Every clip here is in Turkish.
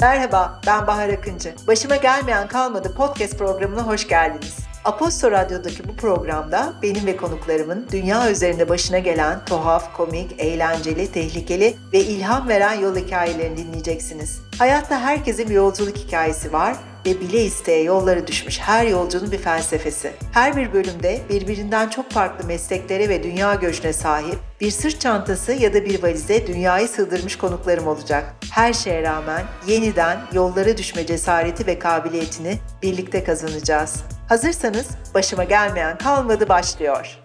Merhaba, ben Bahar Akıncı. Başıma gelmeyen kalmadı podcast programına hoş geldiniz. Aposto Radyo'daki bu programda benim ve konuklarımın dünya üzerinde başına gelen tuhaf, komik, eğlenceli, tehlikeli ve ilham veren yol hikayelerini dinleyeceksiniz. Hayatta herkesin bir yolculuk hikayesi var ve bile isteye yollara düşmüş her yolcunun bir felsefesi. Her bir bölümde birbirinden çok farklı mesleklere ve dünya göçüne sahip bir sırt çantası ya da bir valize dünyayı sığdırmış konuklarım olacak. Her şeye rağmen yeniden yollara düşme cesareti ve kabiliyetini birlikte kazanacağız. Hazırsanız başıma gelmeyen kalmadı başlıyor.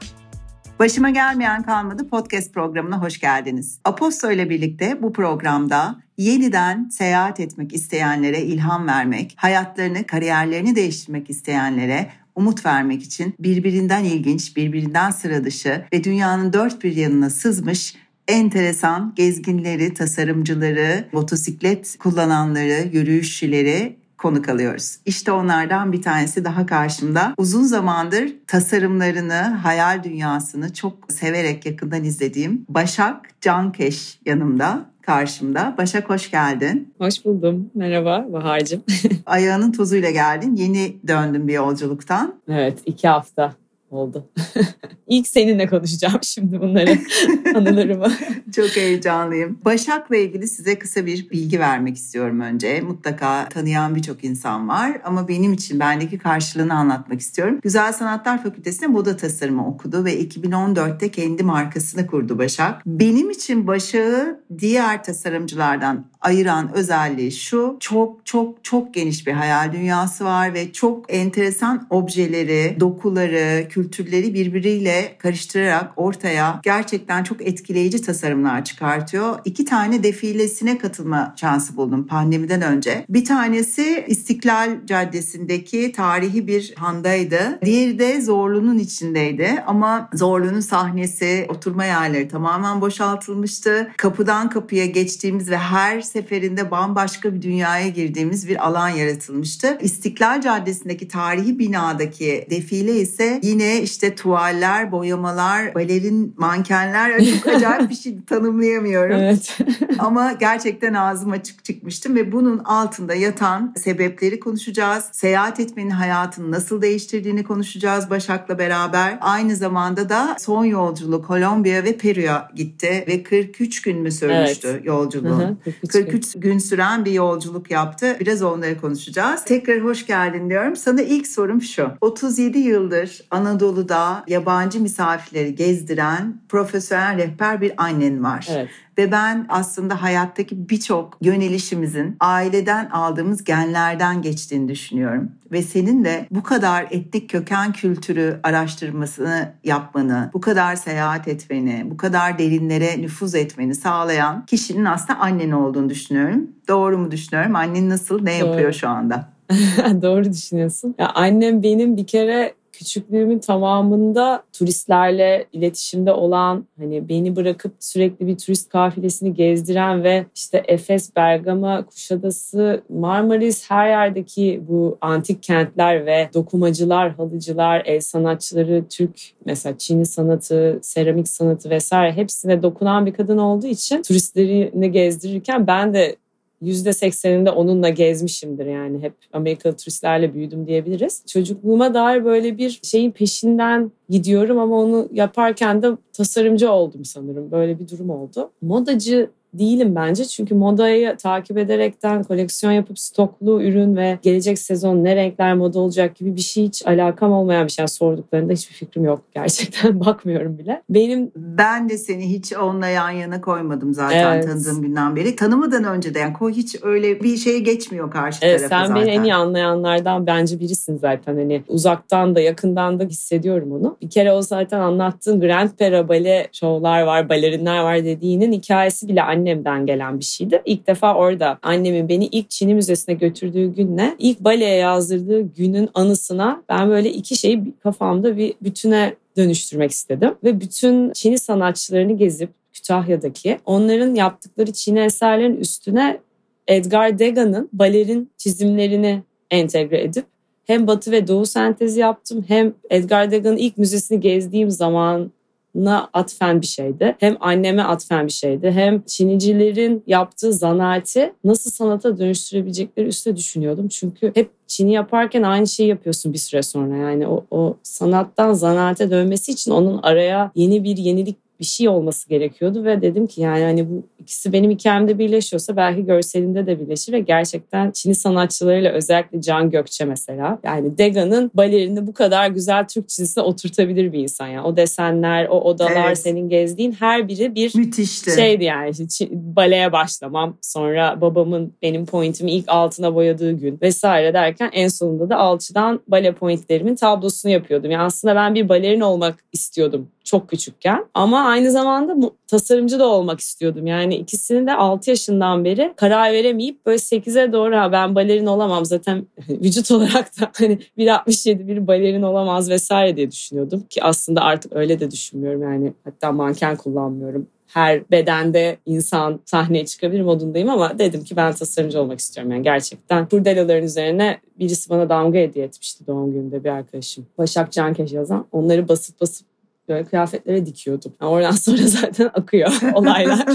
Başıma gelmeyen kalmadı podcast programına hoş geldiniz. Aposto ile birlikte bu programda yeniden seyahat etmek isteyenlere ilham vermek, hayatlarını, kariyerlerini değiştirmek isteyenlere umut vermek için birbirinden ilginç, birbirinden sıra dışı ve dünyanın dört bir yanına sızmış enteresan gezginleri, tasarımcıları, motosiklet kullananları, yürüyüşçüleri konuk alıyoruz. İşte onlardan bir tanesi daha karşımda. Uzun zamandır tasarımlarını, hayal dünyasını çok severek yakından izlediğim Başak Cankeş yanımda karşımda. Başak hoş geldin. Hoş buldum. Merhaba Bahar'cığım. Ayağının tozuyla geldin. Yeni döndün bir yolculuktan. Evet iki hafta oldu. İlk seninle konuşacağım şimdi bunları, anılarımı. Çok heyecanlıyım. Başak'la ilgili size kısa bir bilgi vermek istiyorum önce. Mutlaka tanıyan birçok insan var ama benim için bendeki karşılığını anlatmak istiyorum. Güzel Sanatlar Fakültesi'nde moda tasarımı okudu ve 2014'te kendi markasını kurdu Başak. Benim için Başak'ı diğer tasarımcılardan ayıran özelliği şu. Çok çok çok geniş bir hayal dünyası var ve çok enteresan objeleri, dokuları, kültürleri birbiriyle karıştırarak ortaya gerçekten çok etkileyici tasarımlar çıkartıyor. İki tane defilesine katılma şansı buldum pandemiden önce. Bir tanesi İstiklal Caddesi'ndeki tarihi bir handaydı. Diğeri de Zorlu'nun içindeydi ama Zorlu'nun sahnesi, oturma yerleri tamamen boşaltılmıştı. Kapıdan kapıya geçtiğimiz ve her seferinde bambaşka bir dünyaya girdiğimiz bir alan yaratılmıştı. İstiklal Caddesi'ndeki tarihi binadaki defile ise yine işte tuvaller, boyamalar, balerin mankenler çok acayip bir şey tanımlayamıyorum. Evet. Ama gerçekten ağzım açık çıkmıştım ve bunun altında yatan sebepleri konuşacağız. Seyahat etmenin hayatını nasıl değiştirdiğini konuşacağız Başak'la beraber. Aynı zamanda da son yolculuk Kolombiya ve Peru'ya gitti ve 43 gün mü sürmüştü evet. yolculuğu? Hı hı, 43, 43 gün. gün süren bir yolculuk yaptı. Biraz onları konuşacağız. Tekrar hoş geldin diyorum. Sana ilk sorum şu. 37 yıldır Anadolu'da yabancı misafirleri gezdiren profesyonel rehber bir annen var. Evet. Ve ben aslında hayattaki birçok yönelişimizin aileden aldığımız genlerden geçtiğini düşünüyorum. Ve senin de bu kadar etnik köken kültürü araştırmasını yapmanı, bu kadar seyahat etmeni, bu kadar derinlere nüfuz etmeni sağlayan kişinin aslında annen olduğunu düşünüyorum. Doğru mu düşünüyorum? Annen nasıl, ne yapıyor Doğru. şu anda? Doğru düşünüyorsun. Ya annem benim bir kere küçüklüğümün tamamında turistlerle iletişimde olan hani beni bırakıp sürekli bir turist kafilesini gezdiren ve işte Efes, Bergama, Kuşadası, Marmaris her yerdeki bu antik kentler ve dokumacılar, halıcılar, el sanatçıları, Türk mesela Çin'i sanatı, seramik sanatı vesaire hepsine dokunan bir kadın olduğu için turistlerini gezdirirken ben de %80'inde onunla gezmişimdir yani hep Amerikalı turistlerle büyüdüm diyebiliriz. Çocukluğuma dair böyle bir şeyin peşinden gidiyorum ama onu yaparken de tasarımcı oldum sanırım. Böyle bir durum oldu. Modacı değilim bence. Çünkü modayı takip ederekten koleksiyon yapıp stoklu ürün ve gelecek sezon ne renkler moda olacak gibi bir şey hiç alakam olmayan bir şey. Sorduklarında hiçbir fikrim yok. Gerçekten bakmıyorum bile. Benim Ben de seni hiç onunla yan yana koymadım zaten evet. tanıdığım günden beri. Tanımadan önce de yani hiç öyle bir şeye geçmiyor karşı evet, tarafa sen zaten. Sen beni en iyi anlayanlardan bence birisin zaten. Hani uzaktan da yakından da hissediyorum onu. Bir kere o zaten anlattığın Grand Pera bale şovlar var, balerinler var dediğinin hikayesi bile annemden gelen bir şeydi. İlk defa orada annemin beni ilk Çin'i Müzesi'ne götürdüğü günle ilk baleye yazdırdığı günün anısına ben böyle iki şeyi kafamda bir bütüne dönüştürmek istedim. Ve bütün Çin'i sanatçılarını gezip Kütahya'daki onların yaptıkları Çin'i eserlerin üstüne Edgar Degas'ın balerin çizimlerini entegre edip hem batı ve doğu sentezi yaptım hem Edgar Degas'ın ilk müzesini gezdiğim zaman na atfen bir şeydi. Hem anneme atfen bir şeydi. Hem Çinicilerin yaptığı zanaati nasıl sanata dönüştürebilecekleri üstüne düşünüyordum. Çünkü hep Çin'i yaparken aynı şeyi yapıyorsun bir süre sonra. Yani o, o sanattan zanaate dönmesi için onun araya yeni bir yenilik bir şey olması gerekiyordu ve dedim ki yani hani bu ikisi benim hikayemde birleşiyorsa belki görselinde de birleşir ve gerçekten Çin'i sanatçılarıyla özellikle Can Gökçe mesela yani Dega'nın balerini bu kadar güzel Türk çizgisine oturtabilir bir insan yani. O desenler, o odalar, evet. senin gezdiğin her biri bir Müthişti. şeydi yani. İşte baleye başlamam, sonra babamın benim pointimi ilk altına boyadığı gün vesaire derken en sonunda da alçıdan bale pointlerimin tablosunu yapıyordum. Yani aslında ben bir balerin olmak istiyordum çok küçükken. Ama aynı zamanda tasarımcı da olmak istiyordum. Yani ikisini de 6 yaşından beri karar veremeyip böyle 8'e doğru ha ben balerin olamam zaten vücut olarak da hani 1.67 bir balerin olamaz vesaire diye düşünüyordum. Ki aslında artık öyle de düşünmüyorum yani hatta manken kullanmıyorum her bedende insan sahneye çıkabilir modundayım ama dedim ki ben tasarımcı olmak istiyorum. Yani gerçekten kurdelaların üzerine birisi bana damga hediye etmişti doğum gününde bir arkadaşım. Başak Cankeş yazan. Onları basıp basıp böyle kıyafetlere dikiyordum. Yani oradan sonra zaten akıyor olaylar.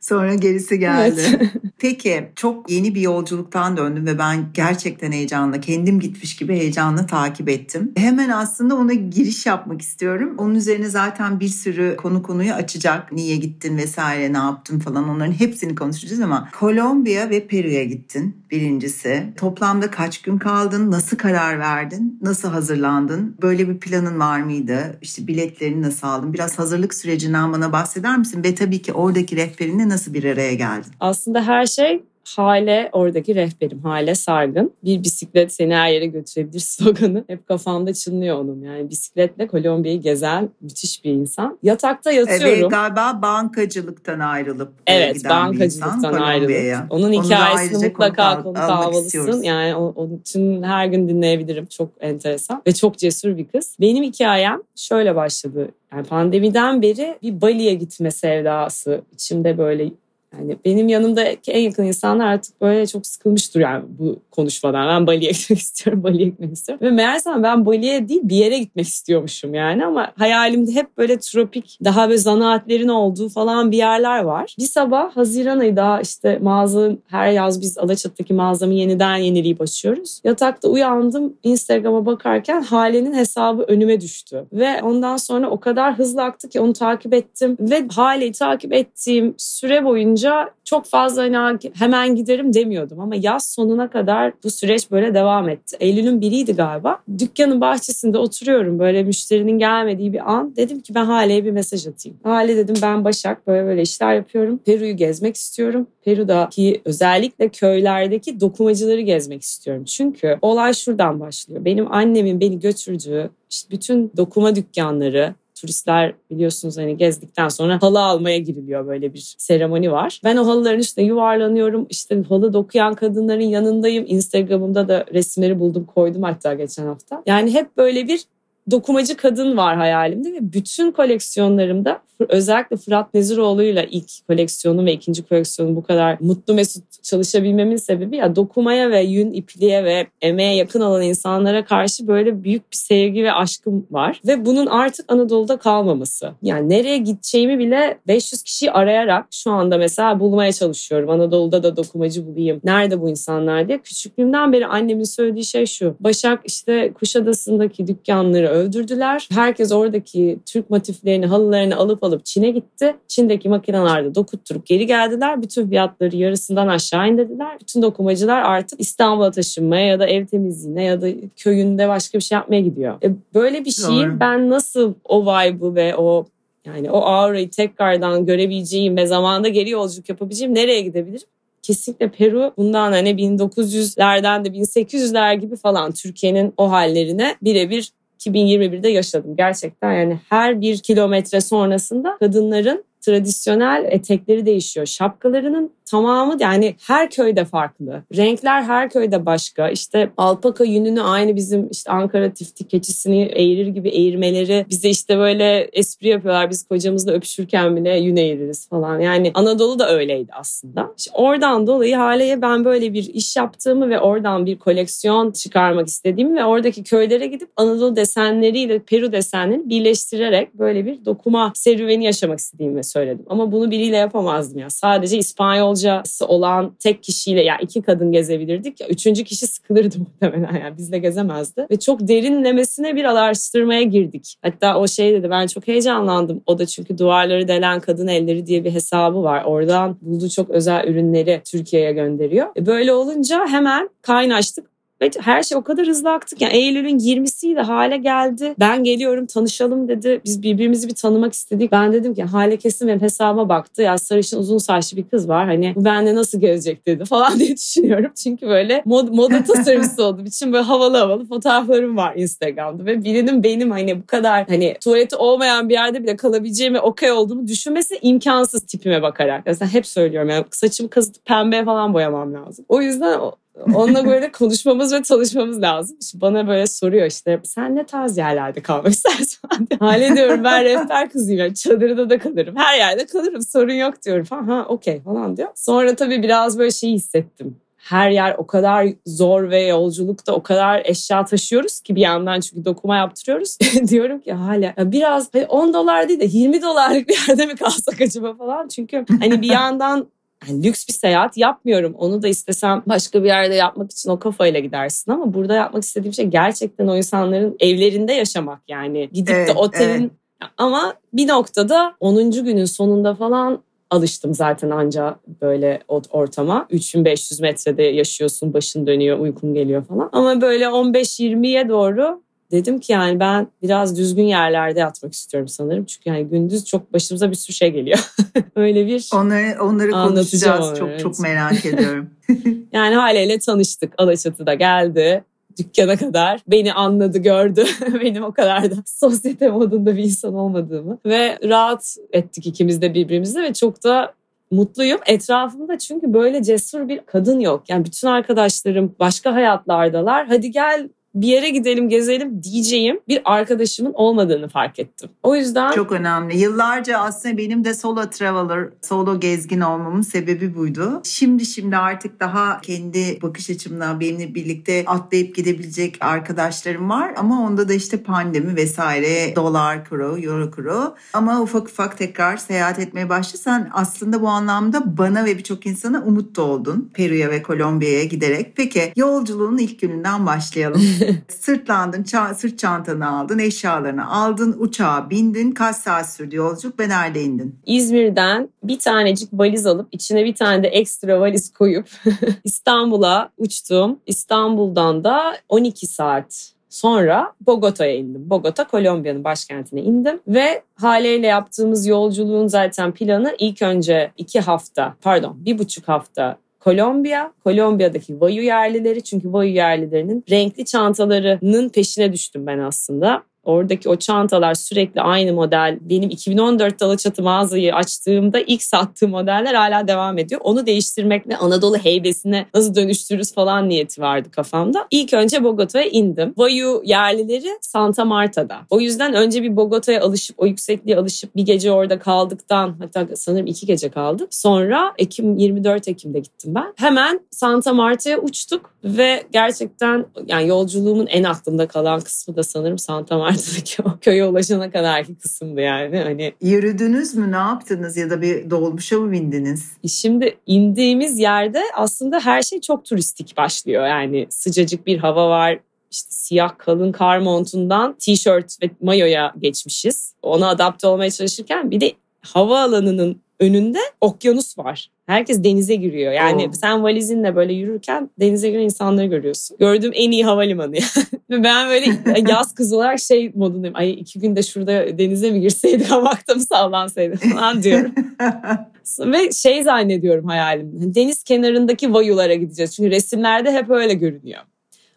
sonra gerisi geldi. Evet. Peki çok yeni bir yolculuktan döndüm ve ben gerçekten heyecanla kendim gitmiş gibi heyecanla takip ettim. Hemen aslında ona giriş yapmak istiyorum. Onun üzerine zaten bir sürü konu konuyu açacak. Niye gittin vesaire ne yaptın falan onların hepsini konuşacağız ama Kolombiya ve Peru'ya gittin birincisi. Toplamda kaç gün kaldın? Nasıl karar verdin? Nasıl hazırlandın? Böyle bir planın var mıydı? İşte biletlerini rehberini nasıl? Biraz hazırlık sürecinden bana bahseder misin? Ve tabii ki oradaki rehberinle nasıl bir araya geldin? Aslında her şey Hale oradaki rehberim Hale Sargın. Bir bisiklet seni her yere götürebilir sloganı hep kafamda çınlıyor onun. Yani bisikletle Kolombiya'yı gezen müthiş bir insan. Yatakta yatıyorum. Evet galiba bankacılıktan ayrılıp Evet bankacılıktan ayrılıp. Onun Onu hikayesini mutlaka konuk almalısın. Yani onun için her gün dinleyebilirim. Çok enteresan ve çok cesur bir kız. Benim hikayem şöyle başladı. Yani pandemiden beri bir Bali'ye gitme sevdası içimde böyle yani benim yanımdaki en yakın insanlar artık böyle çok sıkılmıştır yani bu konuşmadan. Ben Bali'ye gitmek istiyorum, Bali'ye gitmek istiyorum. Ve meğersem ben Bali'ye değil bir yere gitmek istiyormuşum yani ama hayalimde hep böyle tropik, daha böyle zanaatlerin olduğu falan bir yerler var. Bir sabah Haziran ayı daha işte mağaza, her yaz biz Alaçatı'daki mağazamı yeniden yenileyip açıyoruz. Yatakta uyandım, Instagram'a bakarken Hale'nin hesabı önüme düştü. Ve ondan sonra o kadar hızlı aktı ki onu takip ettim. Ve Hale'yi takip ettiğim süre boyunca boyunca çok fazla hani hemen giderim demiyordum ama yaz sonuna kadar bu süreç böyle devam etti. Eylül'ün biriydi galiba. Dükkanın bahçesinde oturuyorum böyle müşterinin gelmediği bir an. Dedim ki ben Hale'ye bir mesaj atayım. Hale dedim ben Başak böyle böyle işler yapıyorum. Peru'yu gezmek istiyorum. Peru'daki özellikle köylerdeki dokumacıları gezmek istiyorum. Çünkü olay şuradan başlıyor. Benim annemin beni götürdüğü işte bütün dokuma dükkanları, turistler biliyorsunuz hani gezdikten sonra halı almaya giriliyor böyle bir seremoni var. Ben o halıların üstüne yuvarlanıyorum. İşte halı dokuyan kadınların yanındayım. Instagram'ımda da resimleri buldum koydum hatta geçen hafta. Yani hep böyle bir dokumacı kadın var hayalimde ve bütün koleksiyonlarımda özellikle Fırat Neziroğlu'yla ilk koleksiyonum ve ikinci koleksiyonum bu kadar mutlu mesut çalışabilmemin sebebi ya dokumaya ve yün ipliğe ve emeğe yakın olan insanlara karşı böyle büyük bir sevgi ve aşkım var. Ve bunun artık Anadolu'da kalmaması. Yani nereye gideceğimi bile 500 kişiyi arayarak şu anda mesela bulmaya çalışıyorum. Anadolu'da da dokumacı bulayım. Nerede bu insanlar diye. Küçüklüğümden beri annemin söylediği şey şu. Başak işte Kuşadası'ndaki dükkanları öldürdüler. Herkes oradaki Türk motiflerini, halılarını alıp alıp Çin'e gitti. Çin'deki makinelerde dokutturup geri geldiler. Bütün fiyatları yarısından aşağı indirdiler. Bütün dokumacılar artık İstanbul'a taşınmaya ya da ev temizliğine ya da köyünde başka bir şey yapmaya gidiyor. E böyle bir şeyi Doğru. ben nasıl o vibe'ı ve o yani o aurayı tekrardan görebileceğim ve zamanda geri yolculuk yapabileceğim nereye gidebilirim? kesinlikle Peru bundan hani 1900'lerden de 1800'ler gibi falan Türkiye'nin o hallerine birebir 2021'de yaşadım gerçekten yani her bir kilometre sonrasında kadınların tradisyonel etekleri değişiyor. Şapkalarının tamamı yani her köyde farklı. Renkler her köyde başka. İşte alpaka yününü aynı bizim işte Ankara tiftik keçisini eğirir gibi eğirmeleri bize işte böyle espri yapıyorlar. Biz kocamızla öpüşürken bile yün eğiririz falan. Yani Anadolu da öyleydi aslında. İşte oradan dolayı Hale'ye ben böyle bir iş yaptığımı ve oradan bir koleksiyon çıkarmak istediğimi ve oradaki köylere gidip Anadolu desenleriyle Peru desenlerini birleştirerek böyle bir dokuma serüveni yaşamak istediğimi söyledim. Ama bunu biriyle yapamazdım ya. Sadece İspanyolcası olan tek kişiyle ya yani iki kadın gezebilirdik. Üçüncü kişi sıkılırdı muhtemelen yani bizle gezemezdi. Ve çok derinlemesine bir araştırmaya girdik. Hatta o şey dedi ben çok heyecanlandım. O da çünkü duvarları delen kadın elleri diye bir hesabı var. Oradan bulduğu çok özel ürünleri Türkiye'ye gönderiyor. E böyle olunca hemen kaynaştık ve her şey o kadar hızlı aktı ki. Yani Eylül'ün 20'siydi hale geldi. Ben geliyorum tanışalım dedi. Biz birbirimizi bir tanımak istedik. Ben dedim ki hale kesin benim hesabıma baktı. Ya sarışın uzun saçlı bir kız var. Hani bu benle nasıl gelecek dedi falan diye düşünüyorum. Çünkü böyle mod, moda tasarımcısı oldum. için böyle havalı havalı fotoğraflarım var Instagram'da. Ve birinin benim hani bu kadar hani tuvaleti olmayan bir yerde bile kalabileceğimi okey olduğumu düşünmesi imkansız tipime bakarak. Mesela hep söylüyorum yani saçımı kazıtıp pembe falan boyamam lazım. O yüzden Onunla böyle konuşmamız ve çalışmamız lazım. İşte bana böyle soruyor işte sen ne tarz yerlerde kalmak istersin? Hale diyorum ben rehber kızıyım. Yani çadırda da kalırım. Her yerde kalırım sorun yok diyorum. Ha okey falan diyor. Sonra tabii biraz böyle şey hissettim her yer o kadar zor ve yolculukta o kadar eşya taşıyoruz ki bir yandan çünkü dokuma yaptırıyoruz. Diyorum ki hala biraz 10 dolar değil de 20 dolarlık bir yerde mi kalsak acaba falan. Çünkü hani bir yandan yani lüks bir seyahat yapmıyorum. Onu da istesem başka bir yerde yapmak için o kafayla gidersin ama burada yapmak istediğim şey gerçekten o insanların evlerinde yaşamak yani. Gidip evet, de otelin evet. ama bir noktada 10. günün sonunda falan alıştım zaten anca böyle ortama. 3500 metrede yaşıyorsun, başın dönüyor, uykun geliyor falan. Ama böyle 15-20'ye doğru dedim ki yani ben biraz düzgün yerlerde yatmak istiyorum sanırım. Çünkü yani gündüz çok başımıza bir sürü şey geliyor. Öyle bir Onları, onları konuşacağız. Çok evet. çok merak ediyorum. yani haleyle tanıştık. Alaçatı'da geldi dükkana kadar beni anladı, gördü. Benim o kadar da sosyete modunda bir insan olmadığımı. Ve rahat ettik ikimiz de birbirimizle ve çok da mutluyum. Etrafımda çünkü böyle cesur bir kadın yok. Yani bütün arkadaşlarım başka hayatlardalar. Hadi gel bir yere gidelim gezelim diyeceğim bir arkadaşımın olmadığını fark ettim. O yüzden... Çok önemli. Yıllarca aslında benim de solo traveler, solo gezgin olmamın sebebi buydu. Şimdi şimdi artık daha kendi bakış açımla benimle birlikte atlayıp gidebilecek arkadaşlarım var. Ama onda da işte pandemi vesaire, dolar kuru, euro kuru. Ama ufak ufak tekrar seyahat etmeye başlasan aslında bu anlamda bana ve birçok insana umut da oldun. Peru'ya ve Kolombiya'ya giderek. Peki yolculuğun ilk gününden başlayalım. Sırtlandın, ça- sırt çantanı aldın, eşyalarını aldın, uçağa bindin. Kaç saat sürdü yolculuk ve nerede indin? İzmir'den bir tanecik valiz alıp içine bir tane de ekstra valiz koyup İstanbul'a uçtum. İstanbul'dan da 12 saat Sonra Bogota'ya indim. Bogota, Kolombiya'nın başkentine indim. Ve Hale ile yaptığımız yolculuğun zaten planı ilk önce iki hafta, pardon bir buçuk hafta Kolombiya, Kolombiya'daki Vayu yerlileri çünkü Vayu yerlilerinin renkli çantalarının peşine düştüm ben aslında. Oradaki o çantalar sürekli aynı model. Benim 2014 Alaçatı mağazayı açtığımda ilk sattığım modeller hala devam ediyor. Onu değiştirmek ve Anadolu heybesine nasıl dönüştürürüz falan niyeti vardı kafamda. İlk önce Bogota'ya indim. Vayu yerlileri Santa Marta'da. O yüzden önce bir Bogota'ya alışıp o yüksekliğe alışıp bir gece orada kaldıktan hatta sanırım iki gece kaldık. Sonra Ekim 24 Ekim'de gittim ben. Hemen Santa Marta'ya uçtuk ve gerçekten yani yolculuğumun en aklımda kalan kısmı da sanırım Santa Marta Ankara'daki o köye ulaşana kadarki kısımdı yani. Hani Yürüdünüz mü ne yaptınız ya da bir dolmuşa mı bindiniz? Şimdi indiğimiz yerde aslında her şey çok turistik başlıyor. Yani sıcacık bir hava var, işte siyah kalın kar montundan tişört ve mayoya geçmişiz. Ona adapte olmaya çalışırken bir de havaalanının önünde okyanus var. Herkes denize giriyor. Yani oh. sen valizinle böyle yürürken denize giren insanları görüyorsun. Gördüğüm en iyi havalimanı yani. Ben böyle yaz kız olarak şey modundayım. Ay iki günde şurada denize mi girseydik hamakta mı sallansaydık falan diyorum. Ve şey zannediyorum hayalim. Deniz kenarındaki vayulara gideceğiz. Çünkü resimlerde hep öyle görünüyor.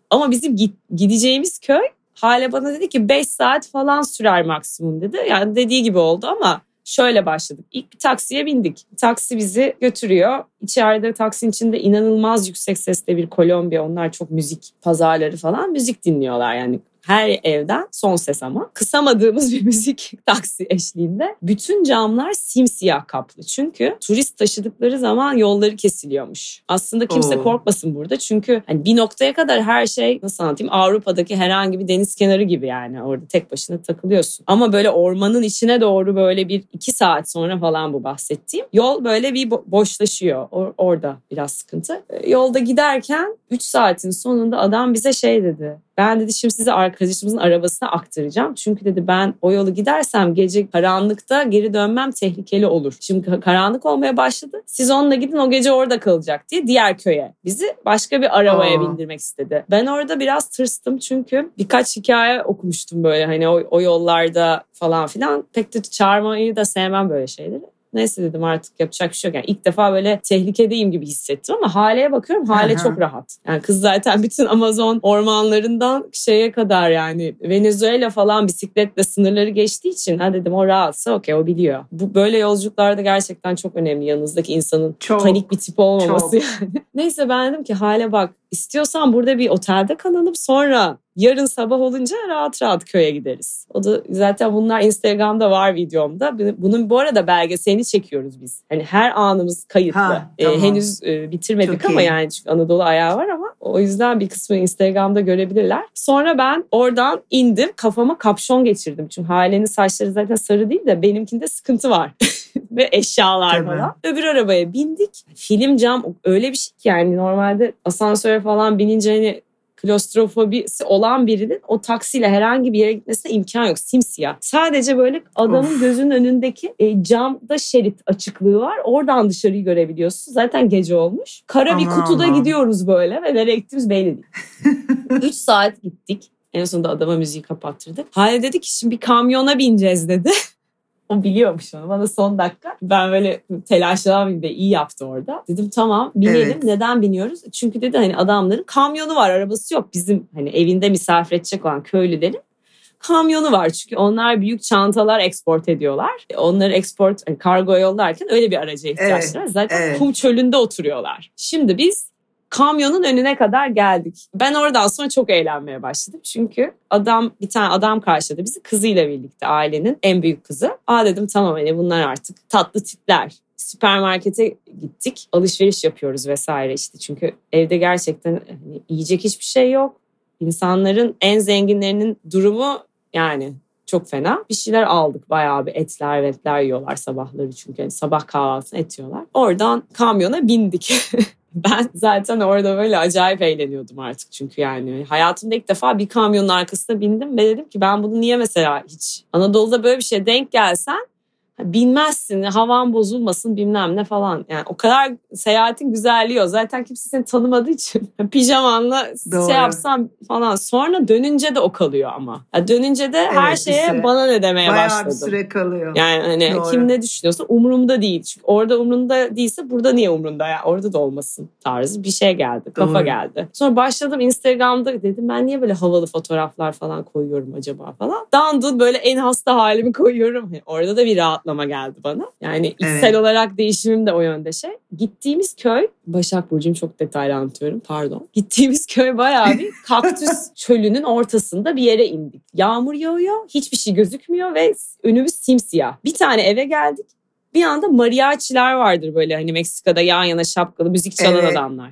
Ama bizim gideceğimiz köy Hale bana dedi ki 5 saat falan sürer maksimum dedi. Yani dediği gibi oldu ama şöyle başladık. İlk bir taksiye bindik. Taksi bizi götürüyor. İçeride taksinin içinde inanılmaz yüksek sesle bir Kolombiya. Onlar çok müzik pazarları falan müzik dinliyorlar yani her evden son ses ama kısamadığımız bir müzik taksi eşliğinde bütün camlar simsiyah kaplı. Çünkü turist taşıdıkları zaman yolları kesiliyormuş. Aslında kimse Oo. korkmasın burada çünkü hani bir noktaya kadar her şey nasıl anlatayım Avrupa'daki herhangi bir deniz kenarı gibi yani orada tek başına takılıyorsun. Ama böyle ormanın içine doğru böyle bir iki saat sonra falan bu bahsettiğim yol böyle bir bo- boşlaşıyor. Or- orada biraz sıkıntı. E, Yolda giderken 3 saatin sonunda adam bize şey dedi. Ben dedi şimdi sizi arkadaşımızın arabasına aktaracağım. Çünkü dedi ben o yolu gidersem gece karanlıkta geri dönmem tehlikeli olur. Şimdi ka- karanlık olmaya başladı. Siz onunla gidin o gece orada kalacak diye diğer köye. Bizi başka bir arabaya Aa. bindirmek istedi. Ben orada biraz tırstım çünkü birkaç hikaye okumuştum böyle hani o, o yollarda falan filan. Pek de çağırmayı da sevmem böyle şeyleri. Neyse dedim artık yapacak bir şey yok. Yani ilk defa böyle tehlikedeyim gibi hissettim ama Hale'ye bakıyorum. Hale Aha. çok rahat. Yani kız zaten bütün Amazon ormanlarından şeye kadar yani Venezuela falan bisikletle sınırları geçtiği için ha dedim o rahatsa okey o biliyor. Bu böyle yolculuklarda gerçekten çok önemli yanınızdaki insanın Çok. panik bir tip olmaması çok. yani. Neyse ben dedim ki Hale bak istiyorsan burada bir otelde kalalım sonra yarın sabah olunca rahat rahat köye gideriz. O da zaten bunlar Instagram'da var videomda. Bunun bu arada belgeselini çekiyoruz biz. Hani her anımız kayıtlı. Ha, Ee, tamam. henüz e, bitirmedik Çok ama iyi. yani çünkü Anadolu ayağı var ama o yüzden bir kısmı Instagram'da görebilirler. Sonra ben oradan indim kafama kapşon geçirdim. Çünkü Hale'nin saçları zaten sarı değil de benimkinde sıkıntı var. Ve eşyalar Tabii. falan. Öbür arabaya bindik. Film cam öyle bir şey ki yani normalde asansöre falan binince hani klostrofobisi olan birinin o taksiyle herhangi bir yere gitmesine imkan yok. Simsiyah. Sadece böyle adamın Of. gözünün önündeki e, camda şerit açıklığı var. Oradan dışarıyı görebiliyorsun. Zaten gece olmuş. Kara bir Aman kutuda aman. gidiyoruz böyle ve nereye gittiğimiz belli değil. 3 saat gittik. En sonunda adama müziği kapattırdık. Hale dedi ki şimdi bir kamyona bineceğiz dedi. o biliyormuş onu. Bana son dakika. Ben böyle telaşlanmayayım da iyi yaptı orada. Dedim tamam binelim. Evet. Neden biniyoruz? Çünkü dedi hani adamların kamyonu var arabası yok. Bizim hani evinde misafir edecek olan köylülerin kamyonu var. Çünkü onlar büyük çantalar export ediyorlar. E, Onları export hani kargo yollarken öyle bir araca ihtiyaçları var. Zaten evet. kum çölünde oturuyorlar. Şimdi biz kamyonun önüne kadar geldik. Ben oradan sonra çok eğlenmeye başladım. Çünkü adam bir tane adam karşıladı bizi kızıyla birlikte ailenin en büyük kızı. Aa dedim tamam hani bunlar artık tatlı tipler. Süpermarkete gittik. Alışveriş yapıyoruz vesaire işte. Çünkü evde gerçekten hani yiyecek hiçbir şey yok. İnsanların en zenginlerinin durumu yani çok fena. Bir şeyler aldık bayağı bir etler vetler yiyorlar sabahları çünkü hani sabah kahvaltısını et yiyorlar. Oradan kamyona bindik. Ben zaten orada böyle acayip eğleniyordum artık çünkü yani hayatımda ilk defa bir kamyonun arkasına bindim ve dedim ki ben bunu niye mesela hiç Anadolu'da böyle bir şeye denk gelsen bilmezsin, havan bozulmasın bilmem ne falan. Yani o kadar seyahatin güzelliği o. Zaten kimse seni tanımadığı için pijamanla Doğru. şey yapsam falan. Sonra dönünce de o kalıyor ama. Ya dönünce de her Evet, bir şeye süre. bana ne demeye Bayağı başladım. bir süre kalıyor. Yani hani Doğru. kim ne düşünüyorsa umurumda değil. Çünkü orada umurumda değilse burada niye umurumda ya? Orada da olmasın tarzı bir şey geldi. Kafa Doğru. geldi. Sonra başladım Instagram'da dedim ben niye böyle havalı fotoğraflar falan koyuyorum acaba falan. Dandun böyle en hasta halimi koyuyorum. Hani Orada da bir rahatlama geldi bana. Yani içsel Evet. olarak değişimim de o yönde şey. Gittiğimiz köy Başak Burcu'm çok detaylı anlatıyorum pardon. Gittiğimiz köy bayağı bir kaktüs çölünün ortasında bir yere indik. Yağmur yağıyor, hiçbir şey gözükmüyor ve önümüz simsiyah. Bir tane eve geldik. Bir anda mariachiler vardır böyle hani Meksika'da yan yana şapkalı müzik çalan Evet. adamlar.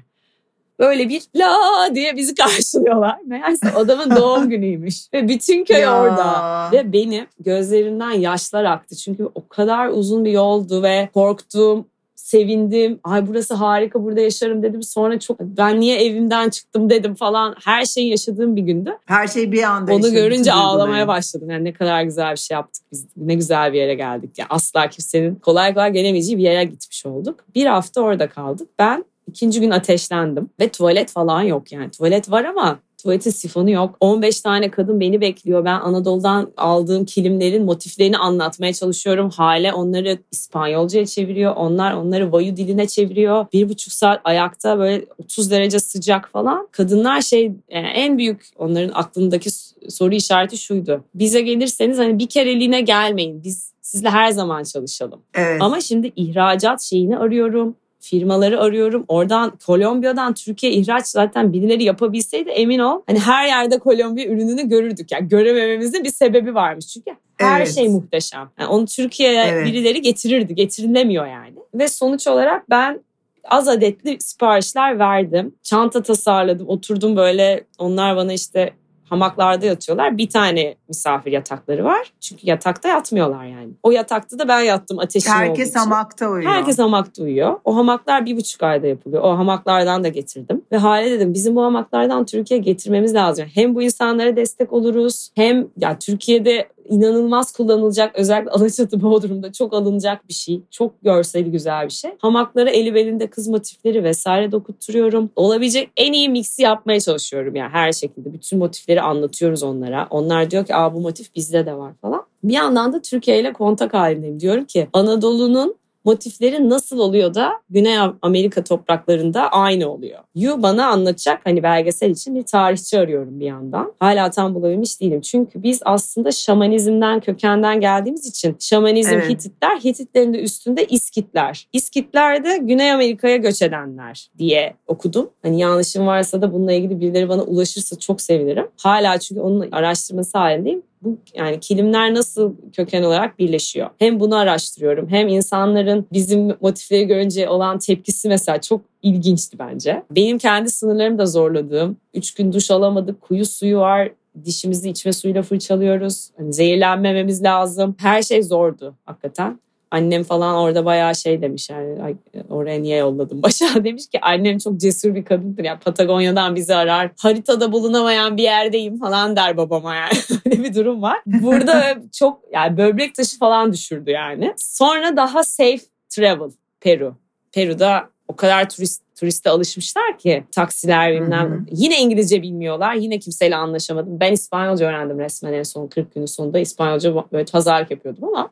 Böyle bir la diye bizi karşılıyorlar. Meğerse adamın doğum günüymüş. Ve bütün köy Ya. orada. Ve benim gözlerimden yaşlar aktı. Çünkü o kadar uzun bir yoldu ve korktum sevindim. Ay burası harika burada yaşarım dedim. Sonra çok ben niye evimden çıktım dedim falan. Her şeyi yaşadığım bir gündü. Her şey bir anda. Onu görünce ağlamaya başladım. Yani ne kadar güzel bir şey yaptık biz. Ne güzel bir yere geldik. Yani asla kimsenin kolay kolay gelemeyeceği bir yere gitmiş olduk. Bir hafta orada kaldık. Ben ikinci gün ateşlendim. Ve tuvalet falan yok yani. Tuvalet var ama tuvaletin sifonu yok. 15 tane kadın beni bekliyor. Ben Anadolu'dan aldığım kilimlerin motiflerini anlatmaya çalışıyorum. Hale onları İspanyolcaya çeviriyor. Onlar onları Vayu diline çeviriyor. Bir buçuk saat ayakta böyle 30 derece sıcak falan. Kadınlar şey yani en büyük onların aklındaki soru işareti şuydu. Bize gelirseniz hani bir kereliğine gelmeyin. Biz sizle her zaman çalışalım. Evet. Ama şimdi ihracat şeyini arıyorum. Firmaları arıyorum. Oradan Kolombiya'dan Türkiye ihraç zaten birileri yapabilseydi emin ol. Hani her yerde Kolombiya ürününü görürdük. Yani göremememizin bir sebebi varmış. Çünkü her Evet. şey muhteşem. Yani onu Türkiye'ye Evet. birileri getirirdi. Getirilemiyor yani. Ve sonuç olarak ben az adetli siparişler verdim. Çanta tasarladım. Oturdum böyle onlar bana işte hamaklarda yatıyorlar. Bir tane misafir yatakları var. Çünkü yatakta yatmıyorlar yani. O yatakta da ben yattım ateşim Herkes hamakta uyuyor. Herkes hamakta uyuyor. O hamaklar bir buçuk ayda yapılıyor. O hamaklardan da getirdim. Ve Hale dedim bizim bu hamaklardan Türkiye'ye getirmemiz lazım. Hem bu insanlara destek oluruz. Hem ya Türkiye'de inanılmaz kullanılacak özellikle Alaçatı Bodrum'da çok alınacak bir şey. Çok görseli güzel bir şey. Hamaklara eli belinde kız motifleri vesaire dokutturuyorum. Olabilecek en iyi mixi yapmaya çalışıyorum yani her şekilde. Bütün motifleri anlatıyoruz onlara. Onlar diyor ki Aa, bu motif bizde de var falan. Bir yandan da Türkiye ile kontak halindeyim. Diyorum ki Anadolu'nun motifleri nasıl oluyor da Güney Amerika topraklarında aynı oluyor. Yu bana anlatacak hani belgesel için bir tarihçi arıyorum bir yandan. Hala tam bulabilmiş değilim. Çünkü biz aslında şamanizmden kökenden geldiğimiz için şamanizm Evet. Hititler, Hititlerin de üstünde İskitler. İskitler de Güney Amerika'ya göç edenler diye okudum. Hani yanlışım varsa da bununla ilgili birileri bana ulaşırsa çok sevinirim. Hala çünkü onun araştırması halindeyim bu yani kilimler nasıl köken olarak birleşiyor? Hem bunu araştırıyorum hem insanların bizim motifleri görünce olan tepkisi mesela çok ilginçti bence. Benim kendi sınırlarımı da zorladığım. Üç gün duş alamadık, kuyu suyu var. Dişimizi içme suyuyla fırçalıyoruz. Hani zehirlenmememiz lazım. Her şey zordu hakikaten. Annem falan orada bayağı şey demiş yani "Ay, oraya niye yolladım başa demiş ki annem çok cesur bir kadındır ya Patagonya'dan bizi arar haritada bulunamayan bir yerdeyim falan der babama yani öyle bir durum var. Burada çok yani böbrek taşı falan düşürdü yani. Sonra daha safe travel Peru. Peru'da o kadar turist turiste alışmışlar ki taksiler bilmem. Hı hı. Yine İngilizce bilmiyorlar. Yine kimseyle anlaşamadım. Ben İspanyolca öğrendim resmen en son 40 günün sonunda. İspanyolca böyle pazarlık yapıyordum ama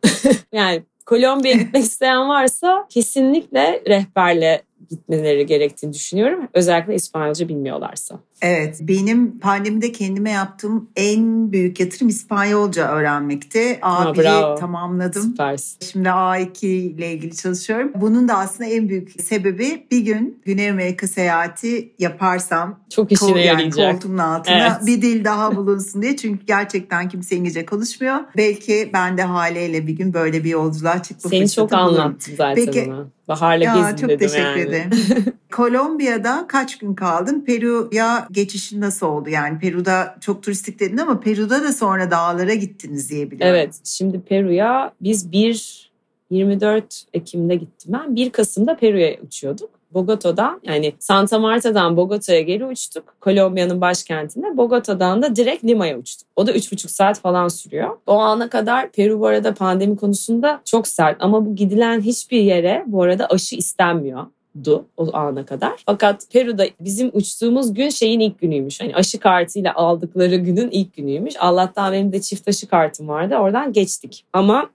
yani Kolombiya'ya gitmek isteyen varsa kesinlikle rehberle gitmeleri gerektiğini düşünüyorum. Özellikle İspanyolca bilmiyorlarsa. Evet, benim pandemide kendime yaptığım en büyük yatırım İspanyolca öğrenmekti. A1'i bravo. tamamladım. Süpersin. Şimdi A2 ile ilgili çalışıyorum. Bunun da aslında en büyük sebebi bir gün Güney Amerika seyahati yaparsam Çok kol, işine yani yarayacak. koltuğumun altına Evet. bir dil daha bulunsun diye. Çünkü gerçekten kimse İngilizce konuşmuyor. Belki ben de haleyle bir gün böyle bir yolculuğa çıkma Seni çok anlattım zaten Peki- ona. Bahar'la Ya gezin çok dedim teşekkür yani. ederim. Kolombiya'da kaç gün kaldın? Peru'ya geçişin nasıl oldu? Yani Peru'da çok turistik dedin ama Peru'da da sonra dağlara gittiniz diye biliyorum. Evet şimdi Peru'ya biz 1 24 Ekim'de gittim ben. 1 Kasım'da Peru'ya uçuyorduk. Bogota'dan yani Santa Marta'dan Bogota'ya geri uçtuk. Kolombiya'nın başkentine. Bogota'dan da direkt Lima'ya uçtuk. O da 3,5 saat falan sürüyor. O ana kadar Peru bu arada pandemi konusunda çok sert. Ama bu gidilen hiçbir yere bu arada aşı istenmiyor du o ana kadar. Fakat Peru'da bizim uçtuğumuz gün şeyin ilk günüymüş. Hani aşı kartıyla aldıkları günün ilk günüymüş. Allah'tan benim de çift aşı kartım vardı. Oradan geçtik. Ama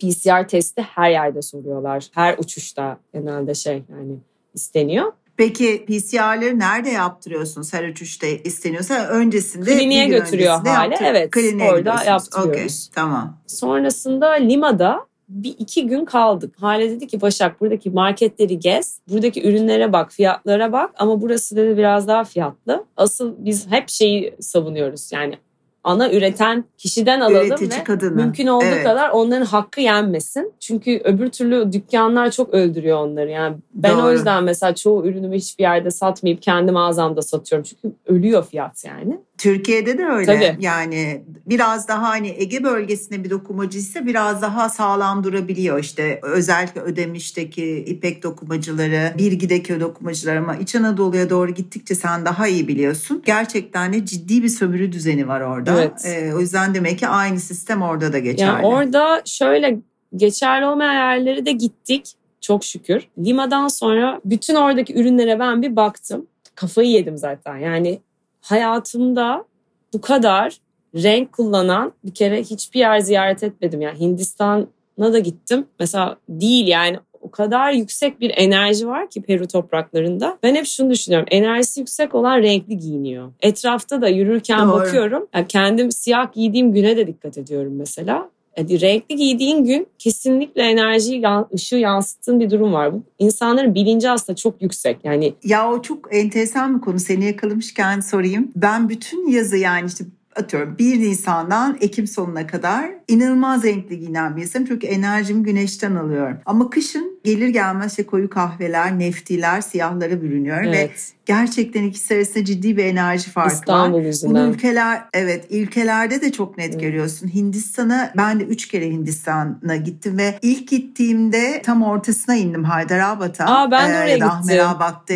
PCR testi her yerde soruyorlar. Her uçuşta genelde şey yani isteniyor. Peki PCR'ları nerede yaptırıyorsunuz? Her uçuşta isteniyorsa öncesinde Kliniğe götürüyor hale. yaptır- Evet, Kliniğe orada yaptırıyoruz. Okey, tamam. Sonrasında Lima'da bir iki gün kaldık. Hale dedi ki Başak buradaki marketleri gez. Buradaki ürünlere bak, fiyatlara bak. Ama burası dedi biraz daha fiyatlı. Asıl biz hep şeyi savunuyoruz. Yani ana üreten kişiden alalım Üretici ve kadını. mümkün olduğu Evet. kadar onların hakkı yenmesin. Çünkü öbür türlü dükkanlar çok öldürüyor onları. Yani ben o Doğru. yüzden mesela çoğu ürünümü hiçbir yerde satmayıp kendi mağazamda satıyorum. Çünkü ölüyor fiyat yani. Türkiye'de de öyle. Tabii. Yani biraz daha hani Ege bölgesinde bir dokumacıysa biraz daha sağlam durabiliyor. İşte özellikle Ödemiş'teki İpek dokumacıları, Birgi'deki dokumacılar ama İç Anadolu'ya doğru gittikçe sen daha iyi biliyorsun. Gerçekten de ciddi bir sömürü düzeni var orada. Evet. Ee, o yüzden demek ki aynı sistem orada da geçerli. Yani orada şöyle geçerli olmayan yerlere de gittik. Çok şükür. Lima'dan sonra bütün oradaki ürünlere ben bir baktım. Kafayı yedim zaten. Yani hayatımda bu kadar renk kullanan bir kere hiçbir yer ziyaret etmedim. Yani Hindistan'a da gittim. Mesela değil yani kadar yüksek bir enerji var ki Peru topraklarında. Ben hep şunu düşünüyorum. Enerjisi yüksek olan renkli giyiniyor. Etrafta da yürürken Doğru. bakıyorum. Yani kendim siyah giydiğim güne de dikkat ediyorum mesela. hadi renkli giydiğin gün kesinlikle enerjiyi, ışığı yansıttığın bir durum var. İnsanların bilinci aslında çok yüksek. Yani ya o çok enteresan bir konu. Seni yakalamışken sorayım. Ben bütün yazı yani işte atıyorum 1 Nisan'dan Ekim sonuna kadar inanılmaz renkli giyinen bir insanım. Çünkü enerjimi güneşten alıyorum. Ama kışın gelir gelmez işte koyu kahveler, neftiler, siyahlara bürünüyor evet. Gerçekten ikisi arasında ciddi bir enerji farkı İstanbul var. yüzünden. Bunu ülkeler evet ülkelerde de çok net görüyorsun. Hindistan'a ben de üç kere Hindistan'a gittim ve ilk gittiğimde tam ortasına indim Hyderabad'a. Aa ben de oraya gittim.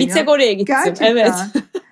Bir tek oraya gittim. Gerçekten. Evet.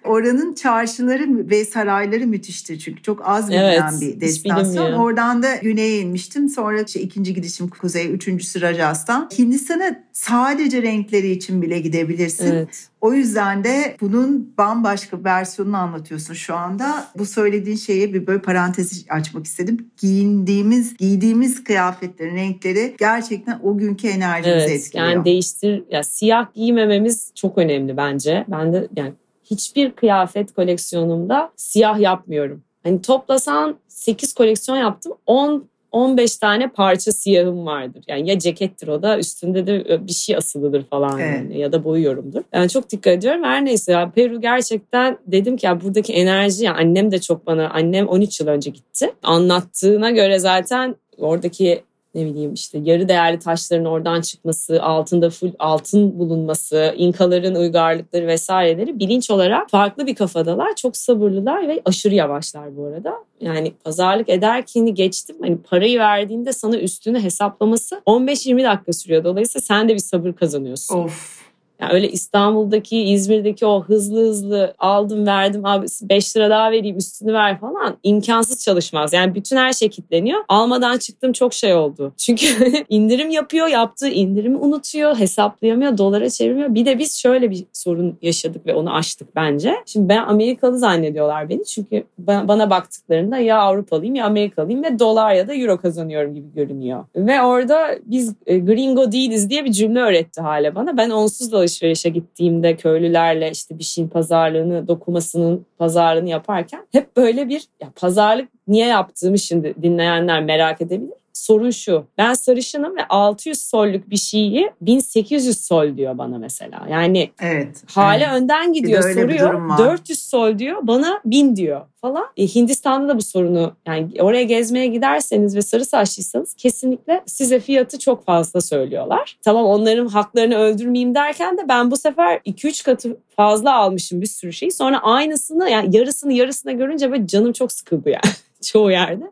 Oranın çarşıları ve sarayları müthişti çünkü çok az bilinen evet, bir destinasyon. Oradan da güneye inmiştim. Sonra işte ikinci gidişim kuzey, üçüncüsü Rajasthan. Hindistan'a sadece renkleri için bile gidebilirsin. Evet. O yüzden de bunun bambaşka versiyonunu anlatıyorsun şu anda. Bu söylediğin şeye bir böyle parantez açmak istedim. Giyindiğimiz, giydiğimiz kıyafetlerin renkleri gerçekten o günkü enerjimizi evet, etkiliyor. Yani değiştir, ya siyah giymememiz çok önemli bence. Ben de yani hiçbir kıyafet koleksiyonumda siyah yapmıyorum. Hani toplasan 8 koleksiyon yaptım. 10 15 tane parça siyahım vardır. Yani ya cekettir o da üstünde de bir şey asılıdır falan evet. yani ya da boyuyorumdur. Yani çok dikkat ediyorum. Her neyse ya Peru gerçekten dedim ki ya buradaki enerji yani annem de çok bana annem 13 yıl önce gitti. Anlattığına göre zaten oradaki ne bileyim işte yarı değerli taşların oradan çıkması, altında full altın bulunması, inkaların uygarlıkları vesaireleri bilinç olarak farklı bir kafadalar. Çok sabırlılar ve aşırı yavaşlar bu arada. Yani pazarlık ederkini geçtim. Hani parayı verdiğinde sana üstünü hesaplaması 15-20 dakika sürüyor. Dolayısıyla sen de bir sabır kazanıyorsun. Of. Yani öyle İstanbul'daki, İzmir'deki o hızlı hızlı aldım verdim abi 5 lira daha vereyim üstünü ver falan imkansız çalışmaz. Yani bütün her şey kilitleniyor. Almadan çıktım çok şey oldu. Çünkü indirim yapıyor, yaptığı indirimi unutuyor, hesaplayamıyor, dolara çevirmiyor. Bir de biz şöyle bir sorun yaşadık ve onu aştık bence. Şimdi ben Amerikalı zannediyorlar beni. Çünkü bana baktıklarında ya Avrupalıyım ya Amerikalıyım ve dolar ya da euro kazanıyorum gibi görünüyor. Ve orada biz e, gringo değiliz diye bir cümle öğretti hale bana. Ben onsuz da alışverişe gittiğimde köylülerle işte bir şeyin pazarlığını, dokumasının pazarlığını yaparken hep böyle bir ya pazarlık niye yaptığımı şimdi dinleyenler merak edebilir. Sorun şu. Ben sarışınım ve 600 solluk bir şeyi 1800 sol diyor bana mesela. Yani evet, hale evet. önden gidiyor soruyor. 400 sol diyor bana 1000 diyor falan. E, Hindistan'da da bu sorunu yani oraya gezmeye giderseniz ve sarı saçlıysanız kesinlikle size fiyatı çok fazla söylüyorlar. Tamam onların haklarını öldürmeyeyim derken de ben bu sefer 2-3 katı fazla almışım bir sürü şeyi. Sonra aynısını yani yarısını yarısına görünce böyle canım çok sıkıldı yani. çoğu yerde.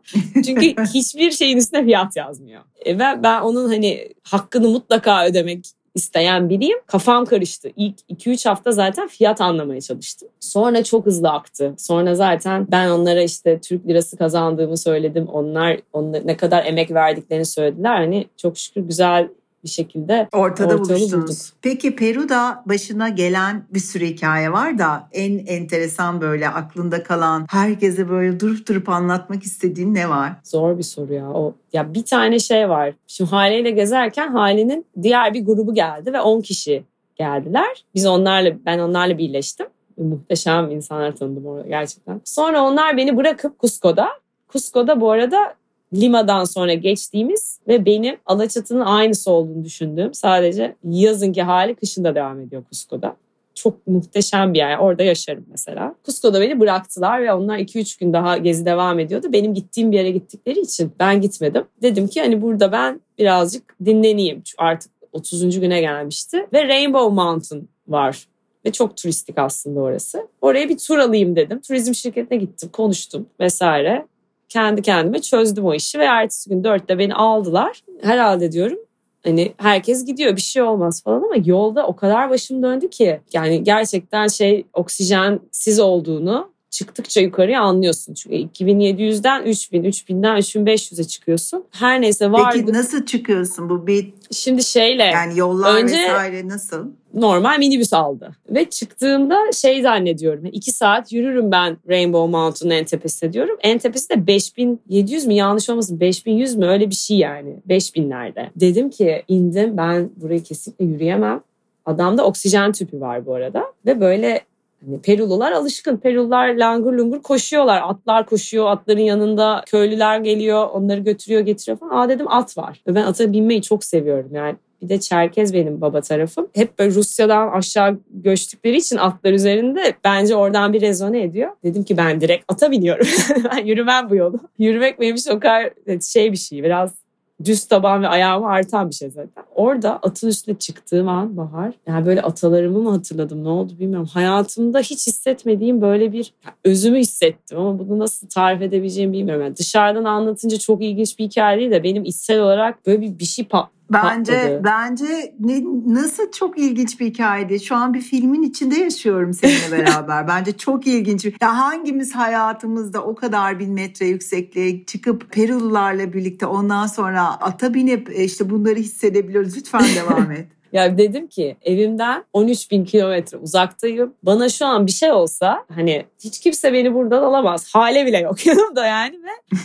Çünkü hiçbir şeyin üstüne fiyat yazmıyor. E ve ben onun hani hakkını mutlaka ödemek isteyen biriyim. Kafam karıştı. İlk 2-3 hafta zaten fiyat anlamaya çalıştım. Sonra çok hızlı aktı. Sonra zaten ben onlara işte Türk lirası kazandığımı söyledim. Onlar, onlar ne kadar emek verdiklerini söylediler. Hani çok şükür güzel bir şekilde ortada buluştunuz. Bulduk. Peki Peru'da başına gelen bir sürü hikaye var da en enteresan böyle aklında kalan herkese böyle durup durup anlatmak istediğin ne var? Zor bir soru ya. O ya bir tane şey var. Şimdi Hale ile gezerken Hale'nin diğer bir grubu geldi ve 10 kişi geldiler. Biz onlarla ben onlarla birleştim. Muhteşem insanlar tanıdım orada gerçekten. Sonra onlar beni bırakıp Cusco'da Cusco'da bu arada Lima'dan sonra geçtiğimiz ve benim Alaçatı'nın aynısı olduğunu düşündüğüm sadece yazınki hali kışında devam ediyor Cusco'da. Çok muhteşem bir yer. Orada yaşarım mesela. Cusco'da beni bıraktılar ve onlar 2-3 gün daha gezi devam ediyordu. Benim gittiğim bir yere gittikleri için ben gitmedim. Dedim ki hani burada ben birazcık dinleneyim. Artık 30. güne gelmişti. Ve Rainbow Mountain var ve çok turistik aslında orası. Oraya bir tur alayım dedim. Turizm şirketine gittim, konuştum vesaire kendi kendime çözdüm o işi ve ertesi gün dörtte beni aldılar. Herhalde diyorum hani herkes gidiyor bir şey olmaz falan ama yolda o kadar başım döndü ki yani gerçekten şey oksijensiz olduğunu çıktıkça yukarıya anlıyorsun. Çünkü 2700'den 3000, 3000'den 3500'e çıkıyorsun. Her neyse var. Peki nasıl çıkıyorsun bu bir Şimdi şeyle yani yollar önce, vesaire nasıl? Normal minibüs aldı. Ve çıktığında şey zannediyorum. iki saat yürürüm ben Rainbow Mountain'ın en tepesine diyorum. En tepesi de 5700 mi yanlış olmasın 5100 mü öyle bir şey yani. 5000'lerde. Dedim ki indim ben burayı kesinlikle yürüyemem. Adamda oksijen tüpü var bu arada. Ve böyle Hani Perulular alışkın. Perulular langur lungur koşuyorlar. Atlar koşuyor. Atların yanında köylüler geliyor. Onları götürüyor getiriyor falan. Aa dedim at var. Ve ben ata binmeyi çok seviyorum. Yani bir de Çerkez benim baba tarafım. Hep böyle Rusya'dan aşağı göçtükleri için atlar üzerinde bence oradan bir rezone ediyor. Dedim ki ben direkt ata biniyorum. ben yürümem bu yolu. Yürümek benim için o kadar şey bir şey. Biraz düz taban ve ayağımı artan bir şey zaten. Orada atın üstüne çıktığım an Bahar, yani böyle atalarımı mı hatırladım ne oldu bilmiyorum. Hayatımda hiç hissetmediğim böyle bir yani özümü hissettim ama bunu nasıl tarif edebileceğimi bilmiyorum. Yani dışarıdan anlatınca çok ilginç bir hikaye değil de benim içsel olarak böyle bir, bir şey pat Bence patladı. bence ne, nasıl çok ilginç bir hikayeydi. Şu an bir filmin içinde yaşıyorum seninle beraber. bence çok ilginç. Ya hangimiz hayatımızda o kadar bin metre yüksekliğe çıkıp Perulularla birlikte ondan sonra ata binip e, işte bunları hissedebiliyoruz. Lütfen devam et. Ya dedim ki evimden 13 bin kilometre uzaktayım. Bana şu an bir şey olsa hani hiç kimse beni buradan alamaz. Hale bile yok yanımda yani ve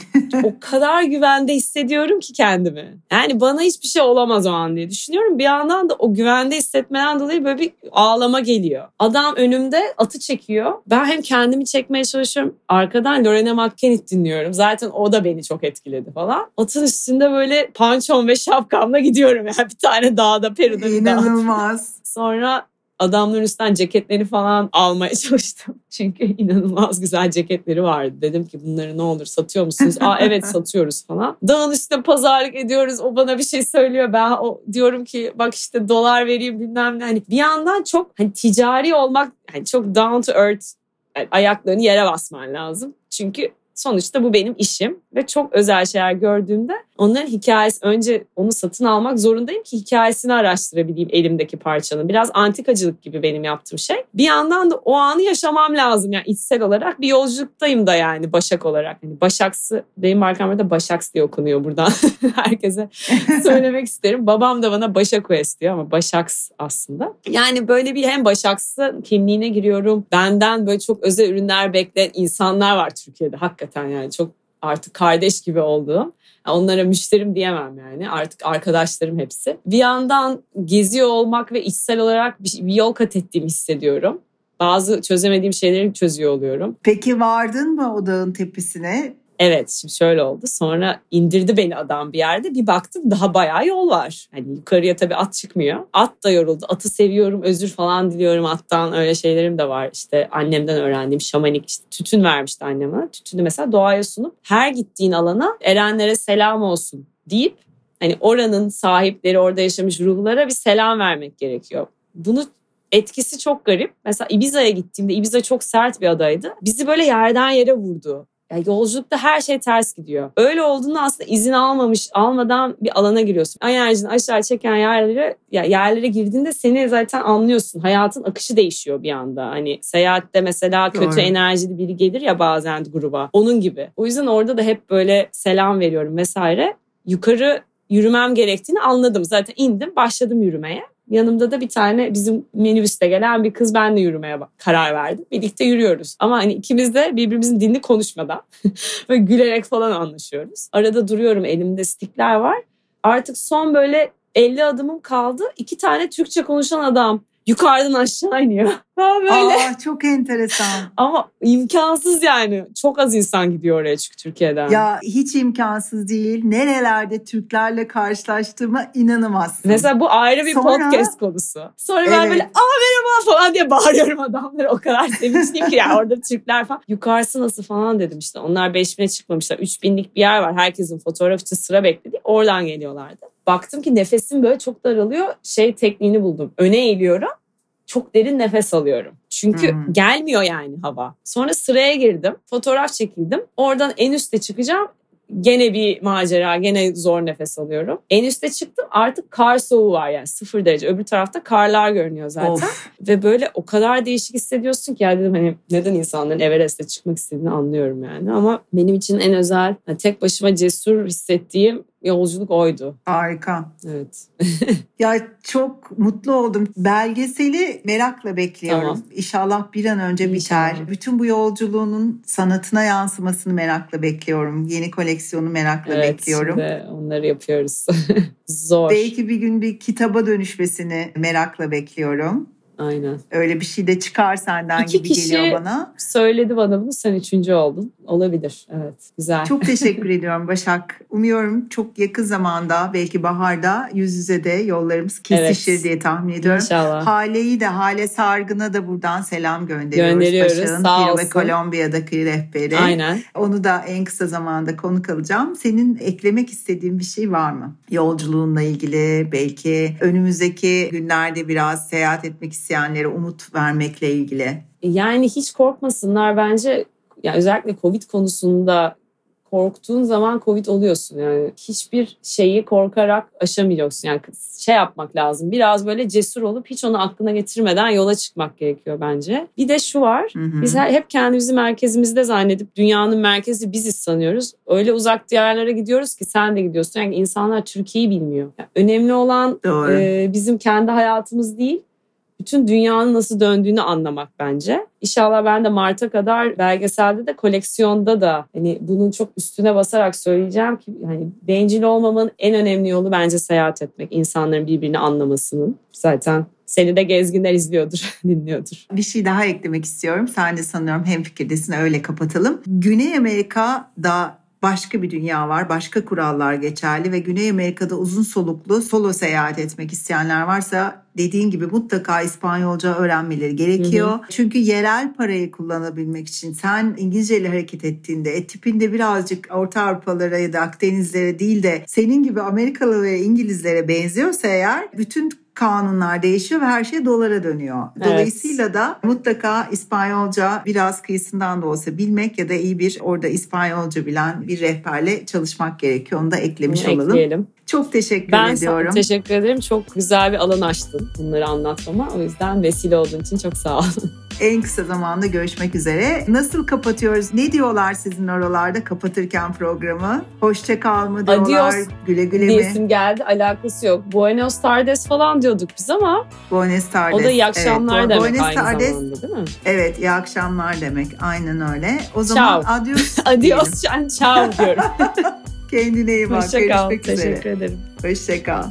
o kadar güvende hissediyorum ki kendimi. Yani bana hiçbir şey olamaz o an diye düşünüyorum. Bir yandan da o güvende hissetmeden dolayı böyle bir ağlama geliyor. Adam önümde atı çekiyor. Ben hem kendimi çekmeye çalışıyorum. Arkadan Lorena McKennitt dinliyorum. Zaten o da beni çok etkiledi falan. Atın üstünde böyle pançon ve şapkamla gidiyorum. Yani bir tane dağda Peru'da İnanılmaz. Sonra adamların üstten ceketleri falan almaya çalıştım. Çünkü inanılmaz güzel ceketleri vardı. Dedim ki bunları ne olur satıyor musunuz? Aa evet satıyoruz falan. Dağın üstünde pazarlık ediyoruz. O bana bir şey söylüyor. Ben o, diyorum ki bak işte dolar vereyim bilmem ne. Hani bir yandan çok hani ticari olmak hani çok down to earth yani ayaklarını yere basman lazım. Çünkü sonuçta bu benim işim ve çok özel şeyler gördüğümde onların hikayesi önce onu satın almak zorundayım ki hikayesini araştırabileyim elimdeki parçanın. Biraz antikacılık gibi benim yaptığım şey. Bir yandan da o anı yaşamam lazım yani içsel olarak bir yolculuktayım da yani Başak olarak. Hani Başaksı benim arkamda Başaks diye okunuyor buradan herkese söylemek isterim. Babam da bana Başakues diyor ama Başaks aslında. Yani böyle bir hem Başaksı kimliğine giriyorum. Benden böyle çok özel ürünler bekleyen insanlar var Türkiye'de hakikaten yani çok artık kardeş gibi olduğum. Onlara müşterim diyemem yani artık arkadaşlarım hepsi. Bir yandan geziyor olmak ve içsel olarak bir, yol kat ettiğimi hissediyorum. Bazı çözemediğim şeyleri çözüyor oluyorum. Peki vardın mı o tepesine? Evet şimdi şöyle oldu. Sonra indirdi beni adam bir yerde. Bir baktım daha bayağı yol var. Hani yukarıya tabii at çıkmıyor. At da yoruldu. Atı seviyorum, özür falan diliyorum attan. Öyle şeylerim de var. İşte annemden öğrendiğim şamanik işte tütün vermişti anneme. Tütünü mesela doğaya sunup her gittiğin alana erenlere selam olsun deyip hani oranın sahipleri orada yaşamış ruhlara bir selam vermek gerekiyor. Bunu etkisi çok garip. Mesela Ibiza'ya gittiğimde Ibiza çok sert bir adaydı. Bizi böyle yerden yere vurdu. Yani yolculukta her şey ters gidiyor. Öyle olduğunda aslında izin almamış, almadan bir alana giriyorsun. Enerjini aşağı çeken yerlere, ya yerlere girdiğinde seni zaten anlıyorsun. Hayatın akışı değişiyor bir anda. Hani seyahatte mesela Doğru. kötü enerjili biri gelir ya bazen gruba. Onun gibi. O yüzden orada da hep böyle selam veriyorum vesaire. Yukarı yürümem gerektiğini anladım. Zaten indim, başladım yürümeye. Yanımda da bir tane bizim minibüste gelen bir kız benle yürümeye karar verdi. Birlikte yürüyoruz. Ama hani ikimiz de birbirimizin dilini konuşmadan ve gülerek falan anlaşıyoruz. Arada duruyorum elimde stikler var. Artık son böyle 50 adımım kaldı. İki tane Türkçe konuşan adam yukarıdan aşağı iniyor. Ben böyle Aa çok enteresan. ama imkansız yani. Çok az insan gidiyor oraya çünkü Türkiye'den. Ya hiç imkansız değil. Nerelerde Türklerle karşılaştığıma inanamazsın. Mesela bu ayrı bir Sonra- podcast konusu. Sonra ben Evet. böyle aa merhaba falan diye bağırıyorum adamlara. O kadar sevinçliyim ki yani orada Türkler falan. Yukarısı nasıl falan dedim işte. Onlar 5000'e çıkmamışlar. 3000'lik bir yer var. Herkesin fotoğraf için sıra bekledi. Oradan geliyorlardı. Baktım ki nefesim böyle çok daralıyor. Şey tekniğini buldum. Öne eğiliyorum. Çok derin nefes alıyorum. Çünkü Hmm. gelmiyor yani hava. Sonra sıraya girdim. Fotoğraf çekildim. Oradan en üste çıkacağım. Gene bir macera, gene zor nefes alıyorum. En üste çıktım artık kar soğuğu var yani sıfır derece. Öbür tarafta karlar görünüyor zaten. Of. Ve böyle o kadar değişik hissediyorsun ki ya dedim hani neden insanların Everest'e çıkmak istediğini anlıyorum yani. Ama benim için en özel, hani tek başıma cesur hissettiğim yolculuk oydu. Harika. Evet. Ya çok mutlu oldum. Belgeseli merakla bekliyorum. Tamam. İnşallah bir an önce İnşallah. biter. Bütün bu yolculuğunun sanatına yansımasını merakla bekliyorum. Yeni koleksiyonu merakla evet bekliyorum. şimdi onları yapıyoruz. Zor. Belki bir gün bir kitaba dönüşmesini merakla bekliyorum. Aynen. Öyle bir şey de çıkar senden İki gibi kişi- geliyor bana. Söyledi bana bunu sen üçüncü oldun. Olabilir. Evet güzel. Çok teşekkür ediyorum Başak. Umuyorum çok yakın zamanda belki baharda yüz yüze de yollarımız kesişir Evet. diye tahmin ediyorum. İnşallah. Hale'yi de Hale Sargın'a da buradan selam gönderiyoruz. Gönderiyoruz, Başak'ın sağ Peru ve olsun. Kolombiya'daki rehberi. Aynen. Onu da en kısa zamanda konuk alacağım. Senin eklemek istediğin bir şey var mı? Yolculuğunla ilgili belki önümüzdeki günlerde biraz seyahat etmek isteyenlere umut vermekle ilgili. Yani hiç korkmasınlar bence. Ya özellikle Covid konusunda korktuğun zaman Covid oluyorsun. Yani hiçbir şeyi korkarak aşamayacaksın. Yani şey yapmak lazım. Biraz böyle cesur olup hiç onu aklına getirmeden yola çıkmak gerekiyor bence. Bir de şu var. Hı hı. Biz hep kendimizi merkezimizde zannedip dünyanın merkezi biziz sanıyoruz. Öyle uzak diyarlara gidiyoruz ki sen de gidiyorsun. Yani insanlar Türkiye'yi bilmiyor. Yani önemli olan Doğru. e, bizim kendi hayatımız değil, bütün dünyanın nasıl döndüğünü anlamak bence. İnşallah ben de Mart'a kadar belgeselde de koleksiyonda da hani bunun çok üstüne basarak söyleyeceğim ki hani bencil olmamanın en önemli yolu bence seyahat etmek. İnsanların birbirini anlamasının. Zaten seni de gezginler izliyordur, dinliyordur. Bir şey daha eklemek istiyorum. Sen de sanıyorum hemfikirdesin öyle kapatalım. Güney Amerika'da başka bir dünya var. Başka kurallar geçerli ve Güney Amerika'da uzun soluklu solo seyahat etmek isteyenler varsa dediğin gibi mutlaka İspanyolca öğrenmeleri gerekiyor. Çünkü yerel parayı kullanabilmek için sen İngilizce ile hareket ettiğinde e, tipinde birazcık Orta Avrupalara ya da Akdenizlere değil de senin gibi Amerikalı ve İngilizlere benziyorsa eğer bütün kanunlar değişiyor ve her şey dolara dönüyor. Evet. Dolayısıyla da mutlaka İspanyolca biraz kıyısından da olsa bilmek ya da iyi bir orada İspanyolca bilen bir rehberle çalışmak gerekiyor. Onu da eklemiş Bunu olalım. ekleyelim. Çok teşekkür Ben ediyorum. teşekkür ederim. Çok güzel bir alan açtın bunları anlatmama. O yüzden vesile olduğun için çok sağ ol. En kısa zamanda görüşmek üzere. Nasıl kapatıyoruz? Ne diyorlar sizin oralarda kapatırken programı? Hoşça kal mı diyorlar? Adios güle güle mi? Geldi. Alakası yok. Buenos Tardes falan diyorduk biz ama Buenos Tardes. o da iyi akşamlar Evet, demek Buenos aynı Tardes, zamanda değil mi? Evet iyi akşamlar demek. Aynen öyle. O zaman Ciao. adios. Adios, ciao diyorum. Kendine iyi bak. Hoşça kal. Görüşmek üzere. Teşekkür ederim. Hoşça kal.